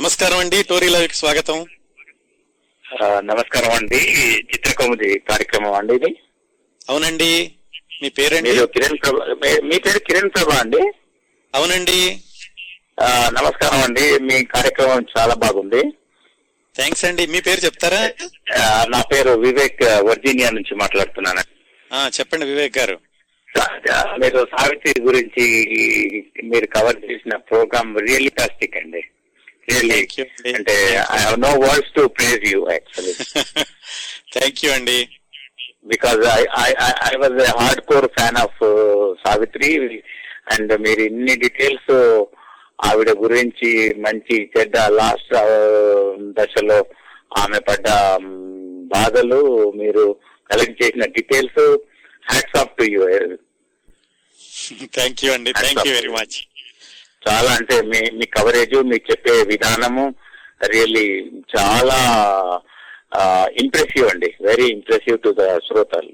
నమస్కారం అండి. Tori live స్వాగతం. నమస్కారం అండి. చిత్రకౌముది కార్యక్రమం అండి ఇది. అవునండి. మీ పేరండి? మీరు కిరణ్ ప్రభా మీ- మీ పేరు కిరణ్ ప్రభా అండి? అవునండి. ఆ, నమస్కారం అండి. మీ కార్యక్రమం చాలా బాగుంది. థ్యాంక్స్ అండి. మీ పేరు చెప్తారా? ఆ, నా పేరు వివేక్ వర్జీనియా నుంచి మాట్లాడుతున్నాను. ఆ, చెప్పండి వివేక్ గారు. సా- మీరు సావిత్రి గురించి మీరు కవర్ చేసిన ప్రోగ్రామ్ రియల్లీ ఫాస్టిక్ అండి. రియల్లీ. అంటే I have no words to praise you actually thank you అండి. Because I I I was a hard core fan of Savitri and మీరు ఇన్ని డీటెయిల్స్ ఆవిడ గురించి మంచి చెడ్డ లాస్ట్ దశలో ఆమె పడ్డ um, బాధలు మీరు కలెక్ట్ చేసిన details hats off to you thank you అండి. థ్యాంక్ యూ వెరీ మచ్ చాలా అంటే మీ మీ కవరేజ్ మీకు చెప్పే విధానము రియల్లీ చాలా ఇంప్రెసివ్ అండి. వెరీ ఇంప్రెసివ్ టు ద శ్రోతలు.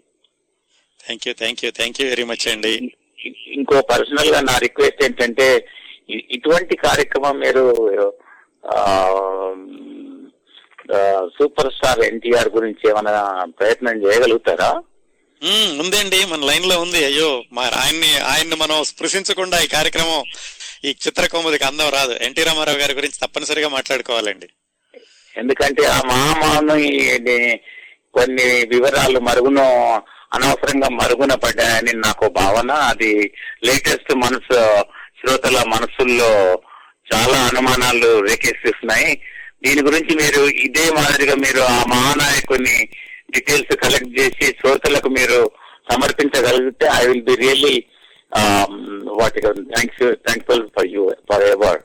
Thank you thank you thank you very much అండి. ఇంకో పర్సనల్గా నా రిక్వెస్ట్ ఏంటంటే ఇటువంటి కార్యక్రమం మీరు సూపర్ స్టార్ ఎన్టీఆర్ గురించి ఏమైనా ప్రయత్నం చేయగలుగుతారా? ఉందండి మన లైన్లో ఉంది. అయ్యో మా ఆయన్ని ఆయన్ని మనం స్పృశించకుండా ఈ కార్యక్రమం ఈ చిత్రకౌముదికి అందం రాదు. ఎన్టీ రామారావు గారి గురించి తప్పనిసరిగా మాట్లాడుకోవాలండి. ఎందుకంటే ఆ మహామాను కొన్ని వివరాలు మరుగున అనవసరంగా మరుగున పడ్డాయని నాకు భావన. అది లేటెస్ట్ మనసు శ్రోతల మనసుల్లో చాలా అనుమానాలు రేకెత్తిస్తున్నాయి. దీని గురించి మీరు ఇదే మాదిరిగా మీరు ఆ మహానాయకుని డీటెయిల్స్ కలెక్ట్ చేసి శ్రోతలకు మీరు సమర్పించగలిగితే ఐ విల్ బి రియల్లీ వాటి thanks thankful for you forever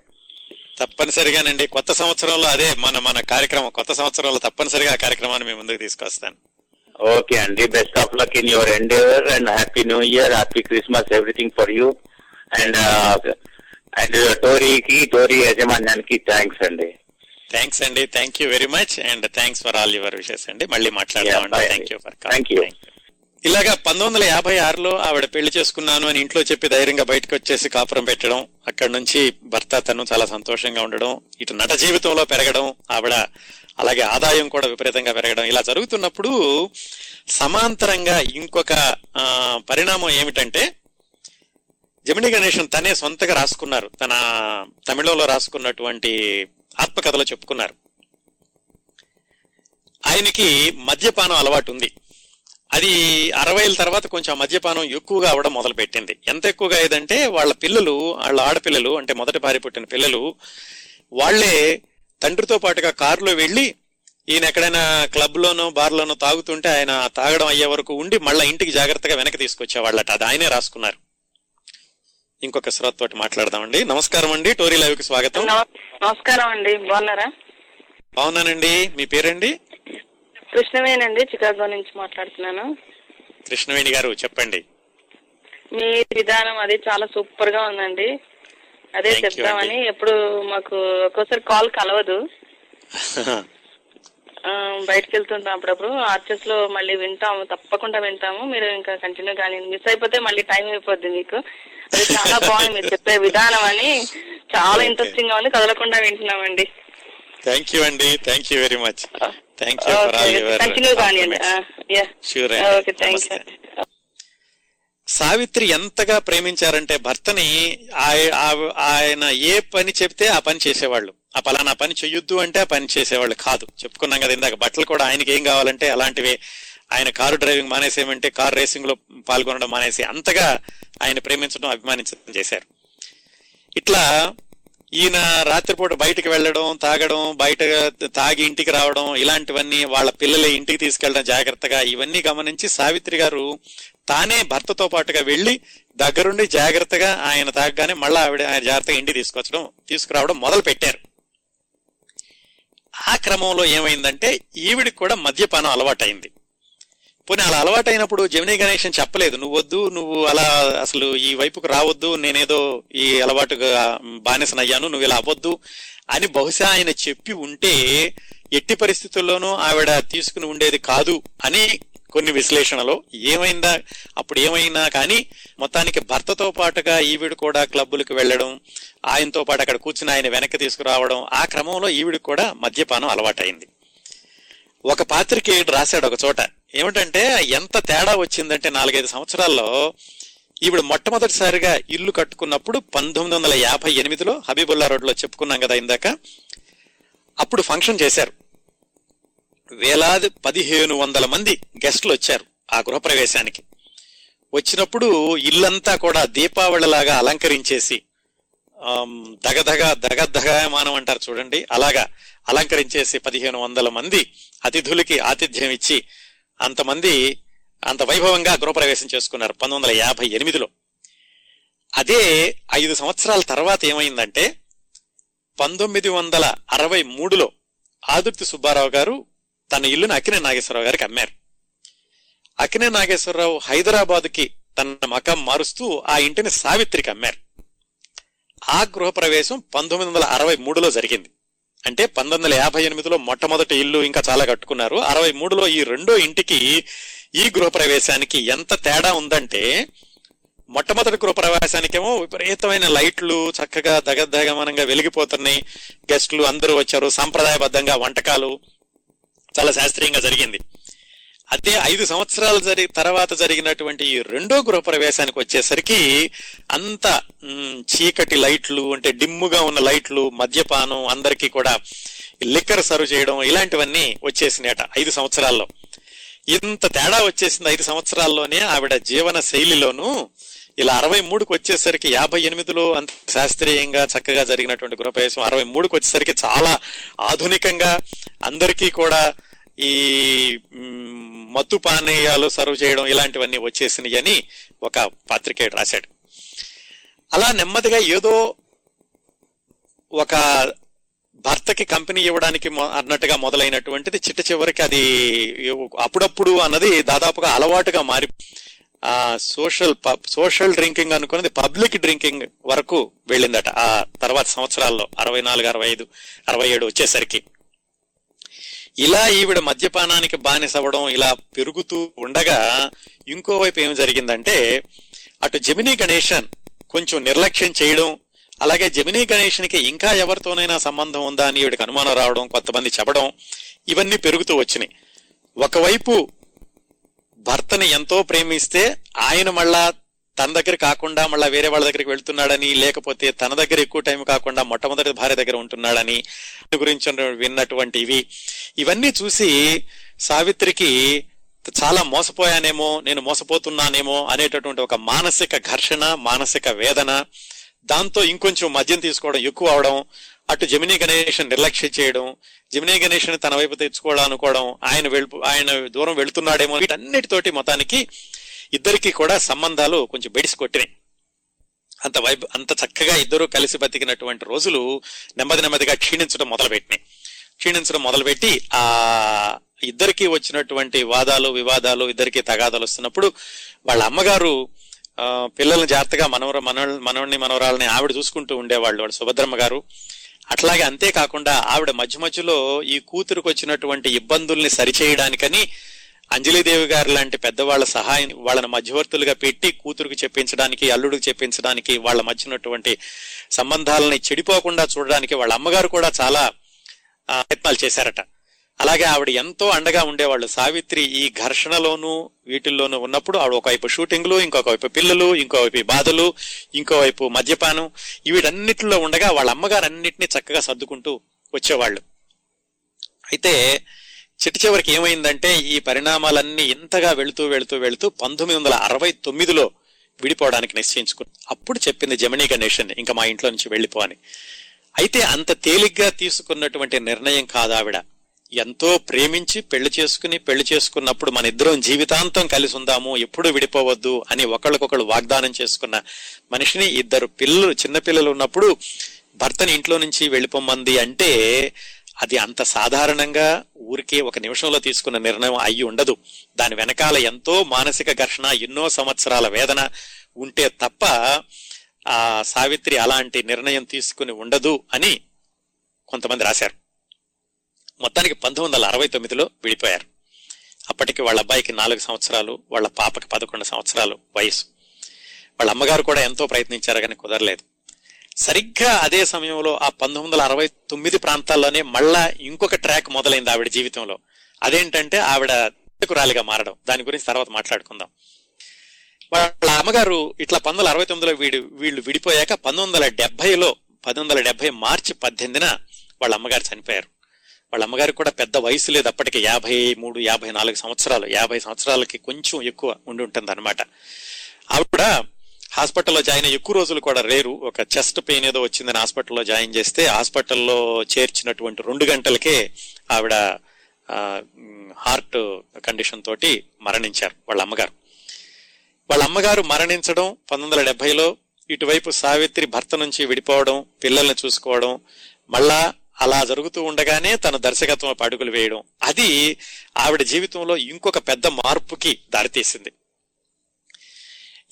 తప్పనిసరిగానండి. కొత్త సంవత్సరంలో అదే మన మన కార్యక్రమం. కొత్త సంవత్సరంలో తప్పనిసరిగా ఆ కార్యక్రమాన్ని మీ ముందుకు తీసుకొస్తాను. ఓకే అండి best of luck in your endeavour and happy new year happy Christmas everything for you and and టోరీకి Tori యాజమాన్యానికి థ్యాంక్స్ అండి థ్యాంక్స్ అండి thank you very much and thanks for all your wishes అండి మళ్ళీ మాట్లాడదామండి. bye thank you for Thank you. ఇలాగా పంతొమ్మిది వందల యాభై ఆరులో ఆవిడ పెళ్ళి చేసుకున్నాను అని ఇంట్లో చెప్పి ధైర్యంగా బయటకు వచ్చేసి కాపురం పెట్టడం అక్కడి నుంచి భర్త తను చాలా సంతోషంగా ఉండడం ఇటు నట జీవితంలో పెరగడం ఆవిడ అలాగే ఆదాయం కూడా విపరీతంగా పెరగడం ఇలా జరుగుతున్నప్పుడు సమాంతరంగా ఇంకొక పరిణామం ఏమిటంటే జమిని గణేషన్ తనే సొంతగా రాసుకున్నారు. తన తమిళంలో రాసుకున్నటువంటి ఆత్మకథలో చెప్పుకున్నారు. ఆయనకి మద్యపానం అలవాటు ఉంది. అది అరవైల తర్వాత కొంచెం మద్యపానం ఎక్కువగా అవడం మొదలు పెట్టింది ఎంత ఎక్కువగా అయ్యేదంటే వాళ్ళ పిల్లలు వాళ్ళ ఆడపిల్లలు అంటే మొదటి భార్య పుట్టిన పిల్లలు వాళ్ళే తండ్రితో పాటుగా కారులో వెళ్ళి ఈయన ఎక్కడైనా క్లబ్ లోనో బార్ లోనో తాగుతుంటే ఆయన తాగడం అయ్యే వరకు ఉండి మళ్ళీ ఇంటికి జాగ్రత్తగా వెనక్కి తీసుకొచ్చేవాళ్ళట. అది ఆయనే రాసుకున్నారు. ఇంకొక శ్రోత తోటి మాట్లాడదామండి. నమస్కారం అండి. టోరీ లైవ్కి స్వాగతం. నమ- నమస్కారం అండి. బాగున్నారా? బాగున్నానండి. మీ పేరండి? కృష్ణవేనండి చికాగో నుంచి మాట్లాడుతున్నాను. కృష్ణవేణి గారు చెప్పండి. మీ విధానం అది చాలా సూపర్గా ఉందండి. అదే చెప్తామని ఎప్పుడు మాకు ఒక్కోసారి కాల్ కలవదు. బయటకు వెళ్తుంటాం అప్పుడప్పుడు. ఆర్చెస్లో మళ్ళీ వింటాము తప్పకుండా వింటాము. మీరు ఇంకా కంటిన్యూ కానీ మిస్ అయిపోతే మళ్ళీ టైం అయిపోద్ది మీకు. అది చాలా బాగుంది మీరు చెప్పే విధానం అని. చాలా. ఇంట్రెస్టింగ్గా ఉంది కదలకుండా వింటున్నామండి. థ్యాంక్ యూ అండి thank you very much thank you for all your you Savitri ఎంతగా ప్రేమించారంటే భర్తని ఆయన ఏ పని చెప్తే ఆ పని చేసేవాళ్ళు. ఆ పలానా పని చెయ్యొద్దు అంటే ఆ పని చేసేవాళ్ళు కాదు. చెప్పుకున్నాం కదా ఇందాక బట్టలు కూడా ఆయనకి ఏం కావాలంటే అలాంటివే. ఆయన కారు డ్రైవింగ్ మానేసేయమంటే కారు రేసింగ్లో పాల్గొనడం మానేసి అంతగా ఆయన ప్రేమించడం అభిమానించడం చేశారు. ఇట్లా ఈయన రాత్రిపూట బయటకు వెళ్ళడం తాగడం బయట తాగి ఇంటికి రావడం ఇలాంటివన్నీ వాళ్ళ పిల్లల ఇంటికి తీసుకెళ్ళడం జాగ్రత్తగా ఇవన్నీ గమనించి సావిత్రి గారు తానే భర్తతో పాటుగా వెళ్ళి దగ్గరుండి జాగ్రత్తగా ఆయన తాగగానే మళ్ళీ ఆవిడ ఆయన జాగ్రత్తగా ఇంటికి తీసుకొచ్చడం తీసుకురావడం మొదలు పెట్టారు ఆ క్రమంలో ఏమైందంటే ఈవిడికి కూడా మద్యపానం అలవాటైంది. పోనీ అలా అలవాటైనప్పుడు జమినీ గణేషన్ చెప్పలేదు. నువ్వు వద్దు నువ్వు అలా అసలు ఈ వైపుకు రావద్దు నేనేదో ఈ అలవాటుగా బానిసనయ్యాను నువ్వు ఇలా అవ్వద్దు అని బహుశా ఆయన చెప్పి ఉంటే ఎట్టి పరిస్థితుల్లోనూ ఆవిడ తీసుకుని ఉండేది కాదు అని కొన్ని విశ్లేషణలో ఏమైందా అప్పుడు ఏమైనా కానీ మొత్తానికి భర్తతో పాటుగా ఈవిడ కూడా క్లబ్బులకు వెళ్ళడం ఆయనతో పాటు అక్కడ కూర్చుని ఆయన వెనక్కి తీసుకురావడం ఆ క్రమంలో ఈవిడ కూడా మద్యపానం అలవాటైంది. ఒక పాత్రికేయుడు రాశాడు ఒక చోట ఏమిటంటే ఎంత తేడా వచ్చిందంటే నాలుగైదు సంవత్సరాల్లో ఇప్పుడు మొట్టమొదటిసారిగా ఇల్లు కట్టుకున్నప్పుడు పంతొమ్మిది వందల యాభై ఎనిమిదిలో హబీబుల్లా రోడ్లో చెప్పుకున్నాం కదా ఇందాక అప్పుడు ఫంక్షన్ చేశారు. వేలాది పదిహేను వందల మంది గెస్టులు వచ్చారు ఆ గృహప్రవేశానికి. వచ్చినప్పుడు ఇల్లంతా కూడా దీపావళిలాగా అలంకరించేసి దగదగ దగదగమానం అంటారు చూడండి అలాగా అలంకరించేసి పదిహేను వందల మంది అతిథులకి ఆతిథ్యం ఇచ్చి అంతమంది అంత వైభవంగా గృహప్రవేశం చేసుకున్నారు పంతొమ్మిది వందల యాభై ఎనిమిదిలో. అదే ఐదు సంవత్సరాల తర్వాత ఏమైందంటే పంతొమ్మిది వందల అరవై మూడులో ఆదుర్తి సుబ్బారావు గారు తన ఇల్లుని అక్కినే నాగేశ్వరరావు గారికి అమ్మారు. అక్కినే నాగేశ్వరరావు హైదరాబాద్కి తన మకం మారుస్తూ ఆ ఇంటిని సావిత్రికి అమ్మారు. ఆ గృహప్రవేశం పంతొమ్మిది వందల అరవై మూడులో జరిగింది. అంటే పంతొమ్మిది వందల యాభై ఎనిమిదిలో మొట్టమొదటి ఇల్లు ఇంకా చాలా కట్టుకున్నారు. అరవై మూడులో ఈ రెండో ఇంటికి ఈ గృహప్రవేశానికి ఎంత తేడా ఉందంటే మొట్టమొదటి గృహప్రవేశానికేమో విపరీతమైన లైట్లు చక్కగా దగదగమనంగా వెలిగిపోతున్నాయి. గెస్టులు అందరూ వచ్చారు. సాంప్రదాయబద్ధంగా వంటకాలు చాలా శాస్త్రీయంగా జరిగింది. అదే ఐదు సంవత్సరాలు జరి తర్వాత జరిగినటువంటి ఈ రెండో గృహప్రవేశానికి వచ్చేసరికి అంత చీకటి లైట్లు అంటే డిమ్ముగా ఉన్న లైట్లు మద్యపానం అందరికీ కూడా లిక్కర్ సర్వ్ చేయడం ఇలాంటివన్నీ వచ్చేసినాయట ఐదు సంవత్సరాల్లో. ఇంత తేడా వచ్చేసింది ఐదు సంవత్సరాల్లోనే ఆవిడ జీవన శైలిలోనూ ఇలా అరవై మూడుకు వచ్చేసరికి యాభై ఎనిమిదిలో అంత శాస్త్రీయంగా చక్కగా జరిగినటువంటి గృహప్రవేశం అరవై మూడుకు వచ్చేసరికి చాలా ఆధునికంగా అందరికీ కూడా ఈ మత్తు పానీయాలు సర్వ్ చేయడం ఇలాంటివన్నీ వచ్చేసినాయి అని ఒక పాత్రికేయుడు రాశాడు. అలా నెమ్మదిగా ఏదో ఒక భర్తకి కంపెనీ ఇవ్వడానికి మొ- అన్నట్టుగా మొదలైనటువంటిది చిట్ట చివరికి అది అప్పుడప్పుడు అన్నది దాదాపుగా అలవాటుగా మారి ఆ సోషల్ పబ్ సోషల్ డ్రింకింగ్ అనుకున్నది పబ్లిక్ డ్రింకింగ్ వరకు వెళ్ళిందట. ఆ తర్వాత సంవత్సరాల్లో అరవై నాలుగు అరవై ఐదు అరవై ఏడు వచ్చేసరికి. ఇలా ఈవిడ మద్యపానానికి బానిసవ్వడం ఇలా పెరుగుతూ ఉండగా ఇంకోవైపు ఏం జరిగిందంటే అటు జమినీ గణేషన్ కొంచెం నిర్లక్ష్యం చేయడం అలాగే జమినీ గణేషన్కి ఇంకా ఎవరితోనైనా సంబంధం ఉందా అని ఈవిడికి అనుమానం రావడం కొంతమంది చెప్పడం ఇవన్నీ పెరుగుతూ వచ్చినాయి. ఒకవైపు భర్తని ఎంతో ప్రేమిస్తే ఆయన మళ్ళా తన దగ్గర కాకుండా మళ్ళీ వేరే వాళ్ళ దగ్గరికి వెళ్తున్నాడని లేకపోతే తన దగ్గర ఎక్కువ టైం కాకుండా మొట్టమొదటి భార్య దగ్గర ఉంటున్నాడని గురించి విన్నటువంటివి. ఇవన్నీ చూసి సావిత్రికి చాలా మోసపోయానేమో నేను మోసపోతున్నానేమో అనేటటువంటి ఒక మానసిక ఘర్షణ మానసిక వేదన దాంతో ఇంకొంచెం మద్యం తీసుకోవడం ఎక్కువ అవడం అటు జమినీ గణేషన్ నిర్లక్ష్యం చేయడం జమినీ గణేషన్ తన వైపు తెచ్చుకోవడం అనుకోవడం ఆయన వెళ్ ఆయన దూరం వెళుతున్నాడేమో వీటన్నిటితోటి మొత్తానికి ఇద్దరికి కూడా సంబంధాలు కొంచెం బెడిసి కొట్టినాయి. అంత వైబ్ అంత చక్కగా ఇద్దరు కలిసి బతికినటువంటి రోజులు నెమ్మది నెమ్మదిగా క్షీణించడం మొదలుపెట్టినాయి. క్షీణించడం మొదలుపెట్టి ఆ ఇద్దరికి వచ్చినటువంటి వాదాలు వివాదాలు ఇద్దరికి తగాదాలు వస్తున్నప్పుడు వాళ్ళ అమ్మగారు పిల్లల్ని జాగ్రత్తగా మనవర మన మనవడిని మనవరాలని ఆవిడ చూసుకుంటూ ఉండేవాళ్ళు వాళ్ళు సుభద్రమ్మ గారు. అట్లాగే అంతేకాకుండా ఆవిడ మధ్య మధ్యలో ఈ కూతురుకు వచ్చినటువంటి ఇబ్బందుల్ని సరిచేయడానికని అంజలిదేవి గారు లాంటి పెద్దవాళ్ళ సహాయం వాళ్ళని మధ్యవర్తులుగా పెట్టి కూతురుకు చెప్పించడానికి అల్లుడికి చెప్పించడానికి వాళ్ళ మధ్య ఉన్నటువంటి సంబంధాలని చెడిపోకుండా చూడడానికి వాళ్ళ అమ్మగారు కూడా చాలా ప్రయత్నాలు చేశారట. అలాగే ఆవిడ ఎంతో అండగా ఉండేవాళ్ళు. సావిత్రి ఈ ఘర్షణలోనూ వీటిల్లోనూ ఉన్నప్పుడు ఆవిడ ఒకవైపు షూటింగ్లు ఇంకొక వైపు పిల్లలు ఇంకోవైపు బాధలు ఇంకోవైపు మద్యపానం. వీటన్నిటిలో ఉండగా వాళ్ళ అమ్మగారు అన్నింటినీ చక్కగా సర్దుకుంటూ వచ్చేవాళ్ళు. అయితే చిట్టి చివరికి ఏమైందంటే ఈ పరిణామాలన్నీ ఇంతగా వెళుతూ వెళుతూ వెళుతూ పంతొమ్మిది వందల అరవై తొమ్మిదిలో విడిపోవడానికి నిశ్చయించుకుంది అప్పుడు చెప్పింది జమినీ గణేషన్ ఇంకా మా ఇంట్లో నుంచి వెళ్ళిపో అని. అయితే అంత తేలిగ్గా తీసుకున్నటువంటి నిర్ణయం కాదు ఆవిడ. ఎంతో ప్రేమించి పెళ్ళి చేసుకుని పెళ్ళి చేసుకున్నప్పుడు మన ఇద్దరం జీవితాంతం కలిసి ఉందాము ఎప్పుడు విడిపోవద్దు అని ఒకళ్ళకొకళ్ళు వాగ్దానం చేసుకున్న మనిషిని ఇద్దరు పిల్లలు చిన్నపిల్లలు ఉన్నప్పుడు భర్తని ఇంట్లో నుంచి వెళ్ళిపోమంది అంటే అది అంత సాధారణంగా ఊరికే ఒక నిమిషంలో తీసుకున్న నిర్ణయం అయ్యి ఉండదు. దాని వెనకాల ఎంతో మానసిక ఘర్షణ ఎన్నో సంవత్సరాల వేదన ఉంటే తప్ప ఆ సావిత్రి అలాంటి నిర్ణయం తీసుకుని ఉండదు అని కొంతమంది రాశారు. మొత్తానికి పంతొమ్మిది వందల అరవై తొమ్మిదిలో విడిపోయారు. అప్పటికి వాళ్ళ అబ్బాయికి నాలుగు సంవత్సరాలు వాళ్ళ పాపకి పదకొండు సంవత్సరాలు వయసు. వాళ్ళ అమ్మగారు కూడా ఎంతో ప్రయత్నించారు కానీ కుదరలేదు. సరిగ్గా అదే సమయంలో ఆ పంతొమ్మిది వందల అరవై తొమ్మిది ప్రాంతాల్లోనే మళ్ళా ఇంకొక ట్రాక్ మొదలైంది ఆవిడ జీవితంలో. అదేంటంటే ఆవిడ రాలిగా మారడం. దాని గురించి తర్వాత మాట్లాడుకుందాం. వాళ్ళ అమ్మగారు ఇట్లా పంతొమ్మిది వందల అరవై తొమ్మిదిలో వీడు వీళ్ళు విడిపోయాక పంతొమ్మిది వందల డెబ్బైలో పంతొమ్మిది వందల డెబ్బై మార్చి పద్దెనిమిదిన వాళ్ళ అమ్మగారు చనిపోయారు. వాళ్ళ అమ్మగారికి కూడా పెద్ద వయసు లేదు. అప్పటికి యాభై మూడు యాభై నాలుగు సంవత్సరాలు. యాభై సంవత్సరాలకి కొంచెం ఎక్కువ ఉండి ఉంటుంది అనమాట ఆవిడ హాస్పిటల్లో జాయిన్ అయ్యి ఎక్కువ రోజులు కూడా లేరు ఒక చెస్ట్ పెయిన్ ఏదో వచ్చిందని హాస్పిటల్లో జాయిన్ చేస్తే హాస్పిటల్లో చేర్చినటువంటి రెండు గంటలకే ఆవిడ హార్ట్ కండిషన్ తోటి మరణించారు వాళ్ళ అమ్మగారు. వాళ్ళ అమ్మగారు మరణించడం పంతొమ్మిది వందల డెబ్బైలో ఇటువైపు సావిత్రి భర్త నుంచి విడిపోవడం పిల్లల్ని చూసుకోవడం మళ్ళా అలా జరుగుతూ ఉండగానే తన దర్శకత్వం అడుగులు వేయడం. అది ఆవిడ జీవితంలో ఇంకొక పెద్ద మార్పుకి దారితీసింది.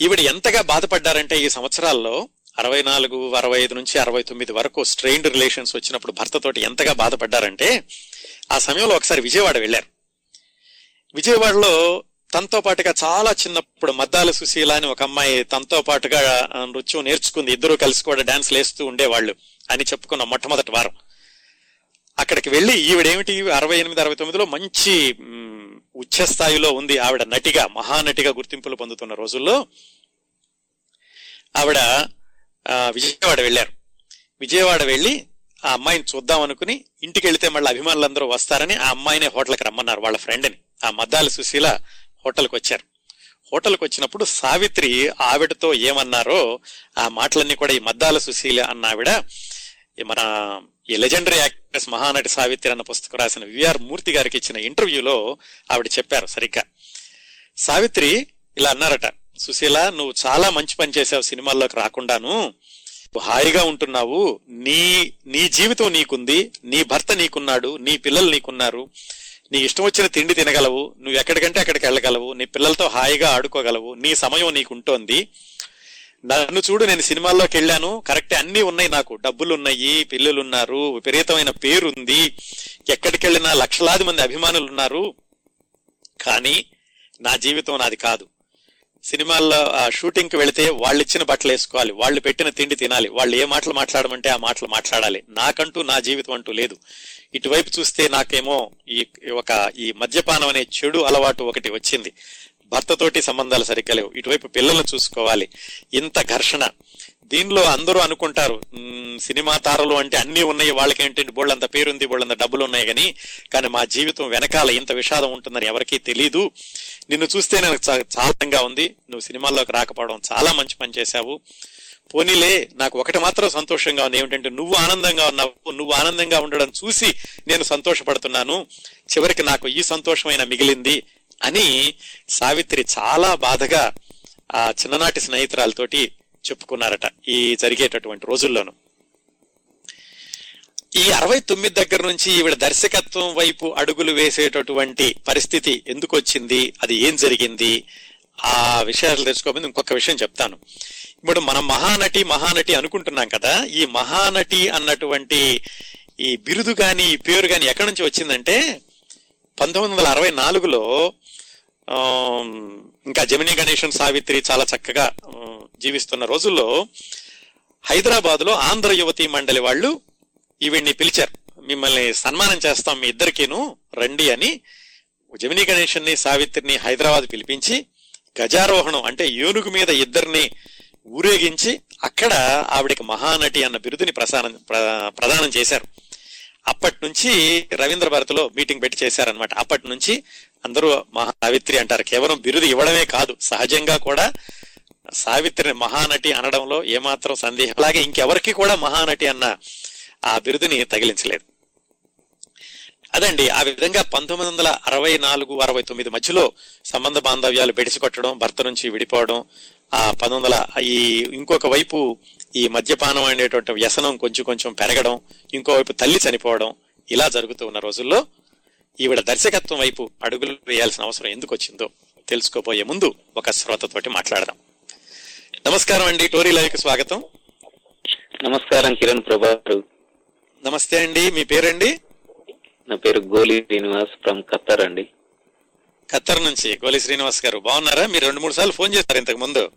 ఈవిడ ఎంతగా బాధపడ్డారంటే ఈ సంవత్సరాల్లో అరవై నాలుగు అరవై ఐదు నుంచి అరవై తొమ్మిది వరకు స్ట్రెయిన్డ్ రిలేషన్స్ వచ్చినప్పుడు భర్తతోటి ఎంతగా బాధపడ్డారంటే ఆ సమయంలో ఒకసారి విజయవాడ వెళ్ళారు. విజయవాడలో తనతో పాటుగా చాలా చిన్నప్పుడు మద్దాల సుశీల అని ఒక అమ్మాయి తనతో పాటుగా నృత్యం నేర్చుకుంది. ఇద్దరు కలిసి కూడా డాన్స్ లేస్తూ ఉండేవాళ్ళు అని చెప్పుకున్న మొట్టమొదటి వారం. అక్కడికి వెళ్ళి ఈవిడేమిటి? అరవై ఎనిమిది అరవై తొమ్మిదిలో మంచి ఉచ్చస్థాయిలో ఉంది ఆవిడ నటిగా మహానటిగా గుర్తింపులు పొందుతున్న రోజుల్లో ఆవిడ విజయవాడ వెళ్ళారు. విజయవాడ వెళ్ళి ఆ అమ్మాయిని చూద్దాం అనుకుని ఇంటికి వెళితే మళ్ళీ అభిమానులందరూ వస్తారని ఆ అమ్మాయినే హోటల్కి రమ్మన్నారు వాళ్ళ ఫ్రెండ్ని. ఆ మద్దాల సుశీల హోటల్కి వచ్చారు హోటల్కి వచ్చినప్పుడు సావిత్రి ఆవిడతో ఏమన్నారో ఆ మాటలన్నీ కూడా ఈ మద్దాల సుశీల అన్న ఆవిడ మన ఈ లెజెండరీ యాక్ట్రెస్ మహానటి సావిత్రి అన్న పుస్తకం రాసిన విఆర్ మూర్తి గారికి ఇచ్చిన ఇంటర్వ్యూలో ఆవిడ చెప్పారు సరిగ్గా. సావిత్రి ఇలా అన్నారట సుశీల నువ్వు చాలా మంచి పని చేసావు సినిమాల్లోకి రాకుండాను. హాయిగా ఉంటున్నావు. నీ నీ జీవితం నీకుంది. నీ భర్త నీకున్నాడు. నీ పిల్లలు నీకున్నారు. నీ ఇష్టం వచ్చిన తిండి తినగలవు. నువ్వు ఎక్కడికంటే అక్కడికి వెళ్ళగలవు. నీ పిల్లలతో హాయిగా ఆడుకోగలవు. నీ సమయం నీకుంటోంది. నన్ను చూడు నేను సినిమాల్లోకి వెళ్ళాను. కరెక్ట్ అన్ని ఉన్నాయి నాకు. డబ్బులు ఉన్నాయి పిల్లలు ఉన్నారు విపరీతమైన పేరుంది. ఎక్కడికి వెళ్ళినా లక్షలాది మంది అభిమానులు ఉన్నారు కానీ నా జీవితం నాది కాదు. సినిమాల్లో ఆ షూటింగ్ వెళితే వాళ్ళు ఇచ్చిన బట్టలు వేసుకోవాలి. వాళ్ళు పెట్టిన తిండి తినాలి. వాళ్ళు ఏ మాటలు మాట్లాడమంటే ఆ మాటలు మాట్లాడాలి. నాకంటూ నా జీవితం అంటూ లేదు. ఇటువైపు చూస్తే నాకేమో ఈ ఒక ఈ మద్యపానం అనే చెడు అలవాటు ఒకటి వచ్చింది. భర్తతోటి సంబంధాలు సరిగ్గా లేవు. ఇటువైపు పిల్లలను చూసుకోవాలి. ఇంత ఘర్షణ. దీనిలో అందరూ అనుకుంటారు సినిమా తారలు అంటే అన్నీ ఉన్నాయి వాళ్ళకేంటి? బోళ్ళంత పేరుంది బోళ్ళంత డబ్బులు ఉన్నాయి కానీ కానీ మా జీవితం వెనకాల ఇంత విషాదం ఉంటుందని ఎవరికీ తెలీదు. నిన్ను చూస్తే నాకు చాలంగా ఉంది. నువ్వు సినిమాల్లోకి రాకపోవడం చాలా మంచి పని చేశావు. పోనీలే నాకు ఒకటి మాత్రం సంతోషంగా ఉంది. ఏమిటంటే నువ్వు ఆనందంగా ఉన్నావు. నువ్వు ఆనందంగా ఉండడం చూసి నేను సంతోషపడుతున్నాను. చివరికి నాకు ఈ సంతోషమైన మిగిలింది. అని సావిత్రి చాలా బాధగా ఆ చిన్ననాటి స్నేహితురాలతోటి చెప్పుకున్నారట ఈ జరిగేటటువంటి రోజుల్లోనూ. ఈ అరవై తొమ్మిది దగ్గర నుంచి ఈవిడ దర్శకత్వం వైపు అడుగులు వేసేటటువంటి పరిస్థితి ఎందుకు వచ్చింది? అది ఏం జరిగింది? ఆ విషయాలు తెలుసుకోమని ఇంకొక విషయం చెప్తాను. ఇప్పుడు మనం మహానటి మహానటి అనుకుంటున్నాం కదా. ఈ మహానటి అన్నటువంటి ఈ బిరుదు కానీ ఈ పేరు కానీ ఎక్కడి నుంచి వచ్చిందంటే పంతొమ్మిది వందల అరవై నాలుగులో ఇంకా జమినీ గణేషన్ సావిత్రి చాలా చక్కగా జీవిస్తున్న రోజుల్లో హైదరాబాద్లో ఆంధ్ర యువతి మండలి వాళ్ళు ఈవిడ్ని పిలిచారు. మిమ్మల్ని సన్మానం చేస్తాం మీ ఇద్దరికీను రండి అని జమినీ గణేశన్ని సావిత్రిని హైదరాబాద్ పిలిపించి గజారోహణం అంటే ఏనుగు మీద ఇద్దరిని ఊరేగించి అక్కడ ఆవిడకి మహానటి అన్న బిరుదుని ప్రసారం ప్ర- ప్రదానం చేశారు. అప్పటి నుంచి రవీంద్ర భారతిలో మీటింగ్ పెట్టి చేశారనమాట అప్పటి నుంచి అందరూ మహా సావిత్రి అంటారు. కేవలం బిరుదు ఇవ్వడమే కాదు సహజంగా కూడా సావిత్రిని మహానటి అనడంలో ఏమాత్రం సందేహం అలాగే ఇంకెవరికి కూడా మహానటి అన్న ఆ బిరుదుని తగిలించలేదు. అదండి ఆ విధంగా పంతొమ్మిది వందల అరవై నాలుగు అరవై తొమ్మిది మధ్యలో సంబంధ బాంధవ్యాలు బెడిసికొట్టడం భర్త నుంచి విడిపోవడం ఆ పంతొమ్మిది వందల ఈ ఇంకొక వైపు ఈ మద్యపానం అనేటువంటి వ్యసనం కొంచెం కొంచెం పెరగడం ఇంకో వైపు తల్లి చనిపోవడం ఇలా జరుగుతూ ఉన్న రోజుల్లో ఈవిడ దర్శకత్వం వైపు అడుగులు వేయాల్సిన అవసరం ఎందుకు వచ్చిందో తెలుసుకోబోయే ముందు ఒక శ్రోతతోటి మాట్లాడదాం. నమస్కారం అండి టోరీ లైవ్కి స్వాగతం. నమస్కారం కిరణ్ ప్రభా గారు నమస్తే అండి మీ పేరండి? నా పేరు గోలి శ్రీనివాస్ ఫ్రమ్ ఖత్తర్ అండి. ఖత్తర్ నుంచి గోలి శ్రీనివాస్ గారు. బాగున్నారా? మీరు రెండు మూడు సార్లు ఫోన్ చేస్తారు ఇంతకు ముందు.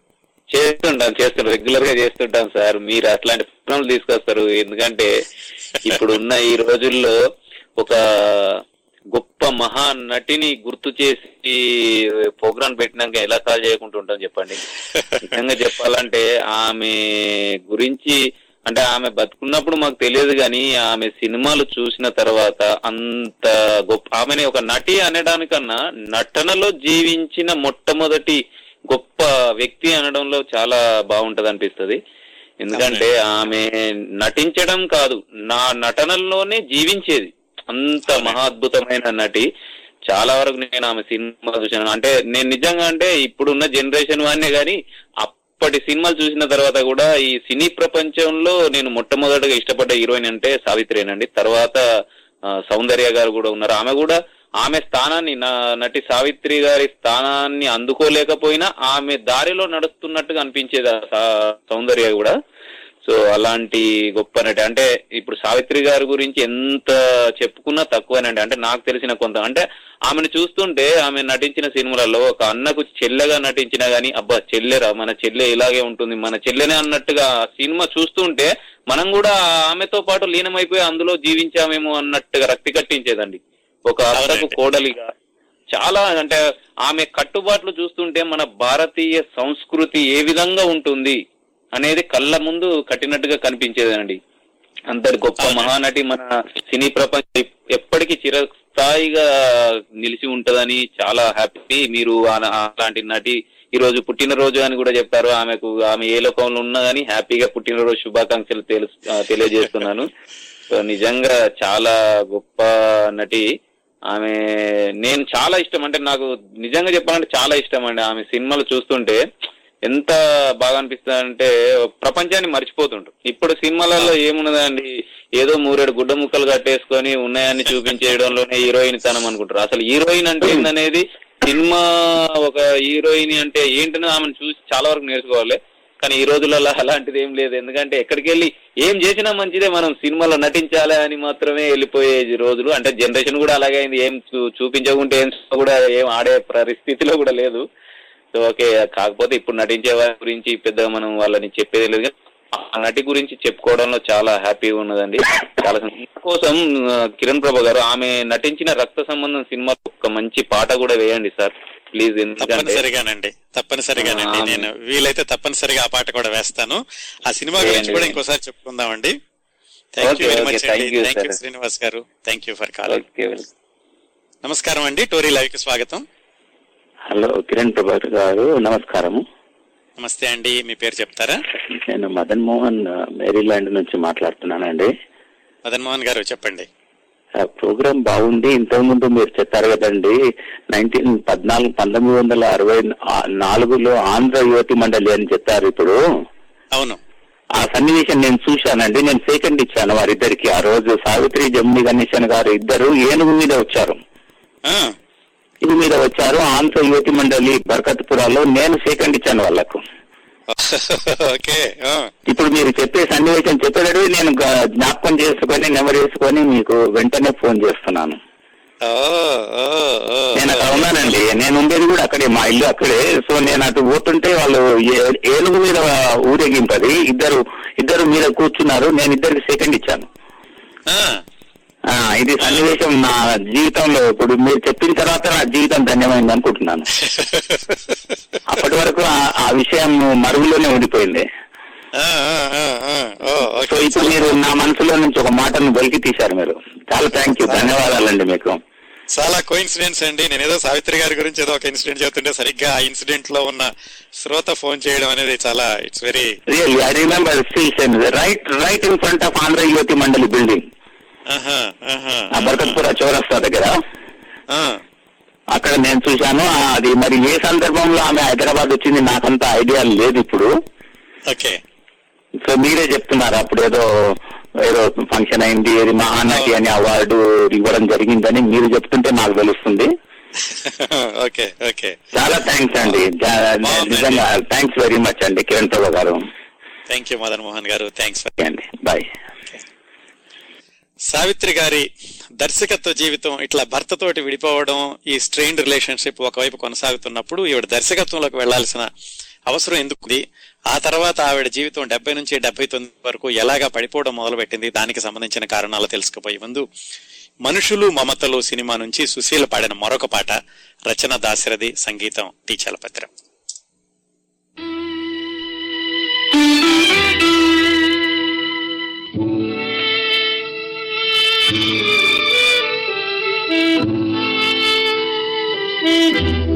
చేస్తుంటాం చేస్తుంటాం రెగ్యులర్గా చేస్తుంటాం సార్. మీరు అట్లాంటి ప్రోగ్రాంలు తీసుకొస్తారు. ఎందుకంటే ఇప్పుడు ఉన్న ఈ రోజుల్లో ఒక గొప్ప మహా నటిని గుర్తు చేసి ప్రోగ్రాం పెట్టినాక ఎలా కాల్ చేయకుండా ఉంటాం చెప్పండి. నిజంగా చెప్పాలంటే ఆమె గురించి అంటే ఆమె బతుకున్నప్పుడు మాకు తెలియదు కానీ ఆమె సినిమాలు చూసిన తర్వాత అంత గొప్ప ఆమెని ఒక నటి అనడానికన్నా నటనలో జీవించిన మొట్టమొదటి గొప్ప వ్యక్తి అనడంలో చాలా బాగుంటది అనిపిస్తుంది. ఎందుకంటే ఆమె నటించడం కాదు నా నటనలోనే జీవించేది. అంత మహా అద్భుతమైన నటి. చాలా వరకు నేను ఆమె సినిమా చూసాను అంటే నేను నిజంగా అంటే ఇప్పుడున్న జనరేషన్ వాడినే కానీ అప్పటి సినిమాలు చూసిన తర్వాత కూడా ఈ సినీ ప్రపంచంలో నేను మొట్టమొదటిగా ఇష్టపడ్డ హీరోయిన్ అంటే సావిత్రేనండి తర్వాత సౌందర్య గారు కూడా ఉన్నారు. ఆమె కూడా ఆమె స్థానాన్ని నా- నటి సావిత్రి గారి స్థానాన్ని అందుకోలేకపోయినా ఆమె దారిలో నడుస్తున్నట్టుగా అనిపించేది సౌందర్య కూడా. సో అలాంటి గొప్ప నటి అంటే ఇప్పుడు సావిత్రి గారి గురించి ఎంత చెప్పుకున్నా తక్కువేనండి. అంటే నాకు తెలిసిన కొంత అంటే ఆమెను చూస్తుంటే ఆమె నటించిన సినిమాలలో ఒక అన్నకు చెల్లెగా నటించినా గానీ అబ్బా చెల్లెరా మన చెల్లె ఇలాగే ఉంటుంది మన చెల్లెనే అన్నట్టుగా సినిమా చూస్తుంటే మనం కూడా ఆమెతో పాటు లీనమైపోయి అందులో జీవించామేమో అన్నట్టుగా రక్తి కట్టించేదండి. ఒక అవునండి. కోడలిగా. చాలా అంటే ఆమె కట్టుబాట్లు చూస్తుంటే మన భారతీయ సంస్కృతి ఏ విధంగా ఉంటుంది? అనేది కళ్ళ ముందు కట్టినట్టుగా కనిపించేదండి. అంతటి గొప్ప. మహానటి మన సినీ ప్రపంచం ఎప్పటికీ చిరస్థాయిగా నిలిచి ఉంటదని చాలా హ్యాపీ. మీరు అలాంటి నటి ఈ రోజు పుట్టినరోజు అని కూడా చెప్పారు. ఆమెకు ఆమె ఏ లోకంలో ఉన్నా కానీ హ్యాపీగా పుట్టినరోజు శుభాకాంక్షలు తెలియజేస్తున్నాను. సో నిజంగా చాలా గొప్ప నటి. ఆమె నేను చాలా ఇష్టం. అంటే నాకు నిజంగా చెప్పాలంటే చాలా ఇష్టం అండి. ఆమె సినిమాలు చూస్తుంటే ఎంత బాగా అనిపిస్తుంది అంటే ప్రపంచాన్ని మర్చిపోతుంటాం ఇప్పుడు సినిమాలలో ఏమున్నదండి? ఏదో మూరేడు గుడ్డ ముక్కలు కట్టేసుకొని ఉన్నాయని చూపించేయడంలోనే హీరోయిన్ తనం అనుకుంటారు. అసలు హీరోయిన్ అంటే ఏందనేది సినిమా ఒక హీరోయిన్ అంటే ఏంటని ఆమెను చూసి చాలా వరకు నేర్చుకోవాలి. కానీ ఈ రోజులలో అలాంటిది ఏం లేదు. ఎందుకంటే ఎక్కడికి వెళ్ళి ఏం చేసినా మంచిదే మనం సినిమాలో నటించాలి అని మాత్రమే వెళ్ళిపోయే రోజులు. అంటే జనరేషన్ కూడా అలాగే అయింది. ఏం చూ- చూపించకుంటే ఏం కూడా ఏం ఆడే పరిస్థితిలో కూడా లేదు. సో ఓకే కాకపోతే ఇప్పుడు నటించే వారి గురించి పెద్దగా మనం వాళ్ళని చెప్పేది లేదు. ఆ నటి గురించి చెప్పుకోవడంలో చాలా హ్యాపీగా ఉన్నదండి. చాలా. కోసం కిరణ్ ప్రభా గారు ఆమె నటించిన రక్త సంబంధం సినిమా ఒక మంచి పాట కూడా వేయండి సార్. ప్లీజ్ తప్పనిసరిగానండి తప్పనిసరిగానండి నేను వీలైతే తప్పనిసరిగా ఆ పాట కూడా వేస్తాను. ఆ సినిమా గురించి కూడా. ఇంకోసారి చెప్పుకుందామండి. థ్యాంక్ యూ వెరీ మచ్ అండి. Thank you. శ్రీనివాస్ గారు. థ్యాంక్ యూ ఫర్ వెల్ నమస్కారం అండి. టోరీ లైవ్కి స్వాగతం. హలో కిరణ్ ప్రభాకర్ గారు నమస్కారము. నమస్తే అండి మీ పేరు చెప్తారా? నేను మదన్ మోహన్ మేరీలాండ్ నుంచి మాట్లాడుతున్నానండి. మదన్ మోహన్ గారు చెప్పండి. ప్రోగ్రామ్ బాగుంది ఇంతకు ముందు మీరు చెప్పారు కదండి నైన్టీన్ పద్నాలుగు పంతొమ్మిది వందల అరవై నాలుగులో ఆంధ్ర యువతి మండలి అని చెప్పారు ఇప్పుడు. అవును. ఆ సన్నివేశం నేను చూశానండి నేను సెకండ్ ఇచ్చాను వారిద్దరికి. ఆ రోజు సావిత్రి జమ్మి గణేశన్ గారు ఇద్దరు ఏనుగు మీద వచ్చారు. ఇది మీద వచ్చారు. ఆంధ్ర యువతి మండలి బర్కత్పురాలో నేను సెకండ్ ఇచ్చాను ఆ, ఇప్పుడు మీరు చెప్పే సన్నివేశం చెప్పేటప్పుడు నేను జ్ఞాపకం చేసుకొని నెంబర్ వేసుకొని మీకు వెంటనే ఫోన్ చేస్తున్నాను. నేను అక్కడ ఉన్నానండి. నేను ఉండేది కూడా అక్కడే మా ఇల్లు అక్కడే. సో నేను అటు పోతుంటే వాళ్ళు ఏనుగు మీద ఊరేగింపది. ఇద్దరు ఇద్దరు మీద కూర్చున్నారు. నేను ఇద్దరికి సెకండ్ ఇచ్చాను. ఇది సన్నివేశం నా జీవితంలో. ఇప్పుడు మీరు చెప్పిన తర్వాత నా జీవితం ధన్యమైంది అనుకుంటున్నాను. అప్పటి వరకు ఆ- విషయం మరుగులోనే ఉండిపోయింది. సో ఇప్పుడు మీరు నా మనసులో నుంచి ఒక మాటను వెలికి తీశారు మీరు. చాలా థ్యాంక్ యూ ధన్యవాదాలండి మీకు. చాలా కోఇన్సిడెంట్స్ అండి. నేను ఏదో సావిత్రి గారి గురించి ఏదో ఒక ఇన్సిడెంట్ చెప్తుంటే సరిగ్గా ఆ ఇన్సిడెంట్లో ఉన్న శ్రోత ఫోన్ చేయడం అనేది చాలా it's very really I remember right right in front of Andhra యువతి మండలి బిల్డింగ్ బర్కత్పుర చౌరస్తా దగ్గర. అక్కడ నేను చూశాను అది మరి ఏ సందర్భంలో ఆమె హైదరాబాద్ వచ్చింది నాకంత ఐడియా లేదు ఇప్పుడు. ఓకే. సో మీరే చెప్తున్నారు అప్పుడు ఏదో ఏదో ఫంక్షన్ అయింది ఏది మహానటి అని అవార్డు ఇవ్వడం జరిగిందని మీరు చెప్తుంటే నాకు తెలుస్తుంది. Okay okay. చాలా థ్యాంక్స్ అండి. నిజంగా థ్యాంక్స్ వెరీ మచ్ అండి కిరణ్ ప్రభా గారు. థ్యాంక్ యూ మదన్ మోహన్ గారు. థ్యాంక్స్. అండి. బాయ్. సావిత్రి గారి దర్శకత్వ జీవితం ఇట్లా భర్తతోటి విడిపోవడం ఈ స్ట్రెయిన్ రిలేషన్షిప్ ఒకవైపు కొనసాగుతున్నప్పుడు ఈవిడ దర్శకత్వంలోకి వెళ్ళాల్సిన అవసరం ఎందుకుంది ఆ తర్వాత ఆవిడ జీవితం డెబ్బై నుంచి డెబ్బై తొమ్మిది వరకు ఎలాగా పడిపోవడం మొదలుపెట్టింది? దానికి సంబంధించిన కారణాలు తెలుసుకుపోయే ముందు మనుషులు మమతలు సినిమా నుంచి సుశీల పాడిన మరొక పాట రచన దాశరథి సంగీతం టీ చలపత్రం. Thank you.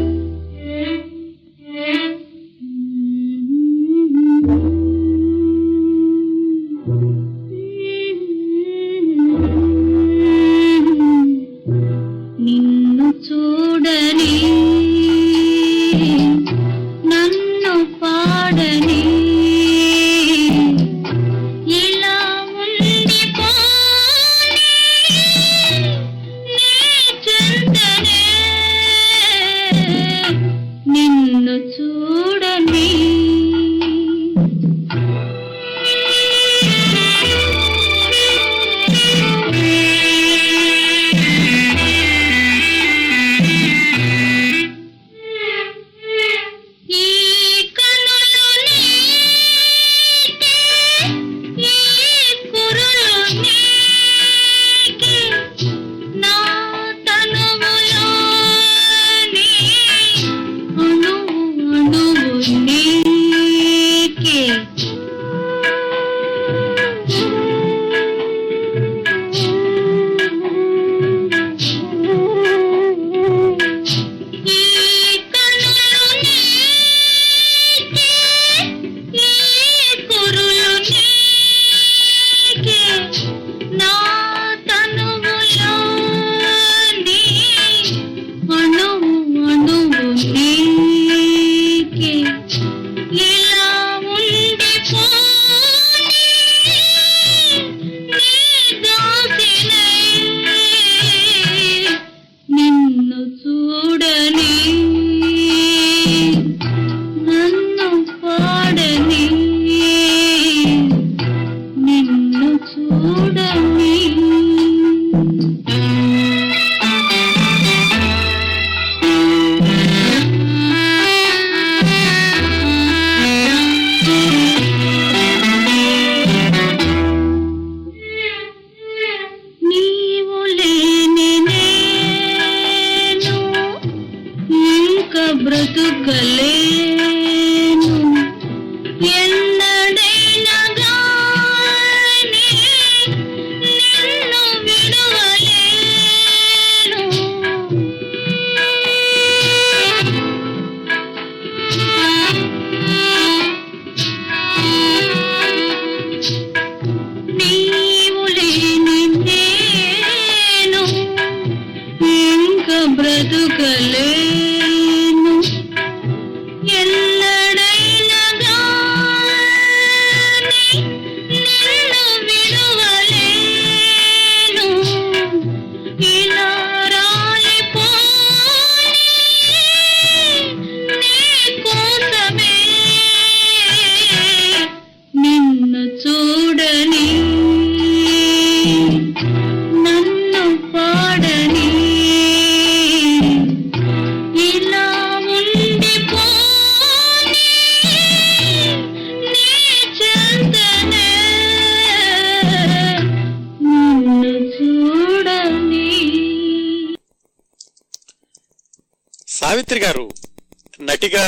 నటిగా